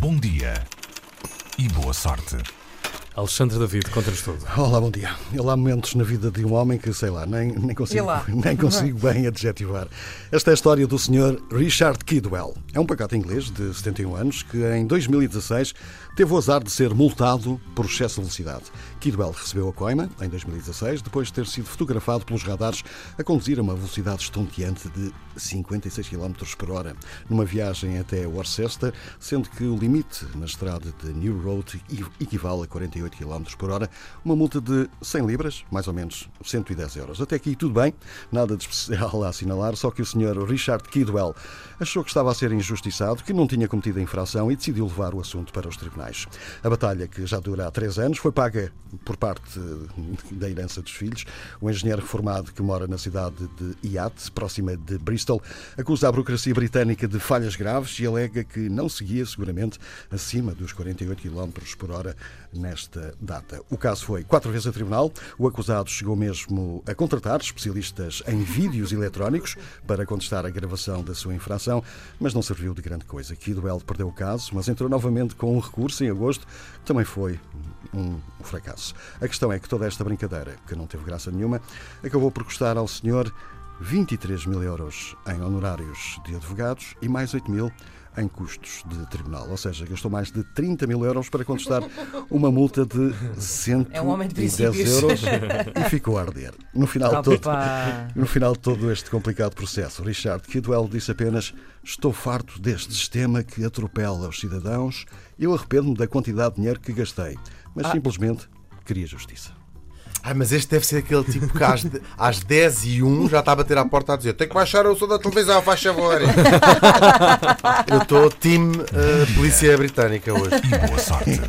Bom dia e boa sorte. Alexandre David, conta-nos tudo. Olá, bom dia. Eu há momentos na vida de um homem que, sei lá, nem, nem consigo, lá. nem consigo bem adjetivar. Esta é a história do Sr. Richard Kidwell. É um pacato inglês de 71 anos que, em 2016, teve o azar de ser multado por excesso de velocidade. Kidwell recebeu a coima em 2016, depois de ter sido fotografado pelos radares a conduzir a uma velocidade estonteante de 56 km por hora, numa viagem até Worcester, sendo que o limite na estrada de New Road equivale a 48 km por hora, uma multa de 100 libras, mais ou menos 110 euros. Até aqui tudo bem, nada de especial a assinalar, só que o Sr. Richard Kidwell achou que estava a ser injustiçado, que não tinha cometido a infração e decidiu levar o assunto para os tribunais. A batalha, que já dura há três anos, foi paga por parte da herança dos filhos. O engenheiro reformado que mora na cidade de Iate, próxima de Bristol, acusa a burocracia britânica de falhas graves e alega que não seguia seguramente acima dos 48 km por hora nesta data. O caso foi quatro vezes a tribunal. O acusado chegou mesmo a contratar especialistas em vídeos eletrónicos para contestar a gravação da sua infração, mas não serviu de grande coisa. Kidwell perdeu o caso, mas entrou novamente com um recurso em agosto. Também foi um fracasso. A questão é que toda esta brincadeira, que não teve graça nenhuma, acabou por custar ao senhor 23 mil euros em honorários de advogados e mais 8 mil em custos de tribunal. Ou seja, gastou mais de 30 mil euros para contestar uma multa de 110 É um euros e ficou a arder. No final, Opa. todo, no final de todo este complicado processo, Richard Kidwell disse apenas: Estou farto deste sistema que atropela os cidadãos. Eu arrependo-me da quantidade de dinheiro que gastei, mas simplesmente queria justiça. Ai, mas este deve ser aquele tipo que às, de- às 10 e 1 já está a bater à porta a dizer: Tem que baixar o som da televisão, faz favor. Eu estou time eh, Polícia Britânica hoje. E boa sorte.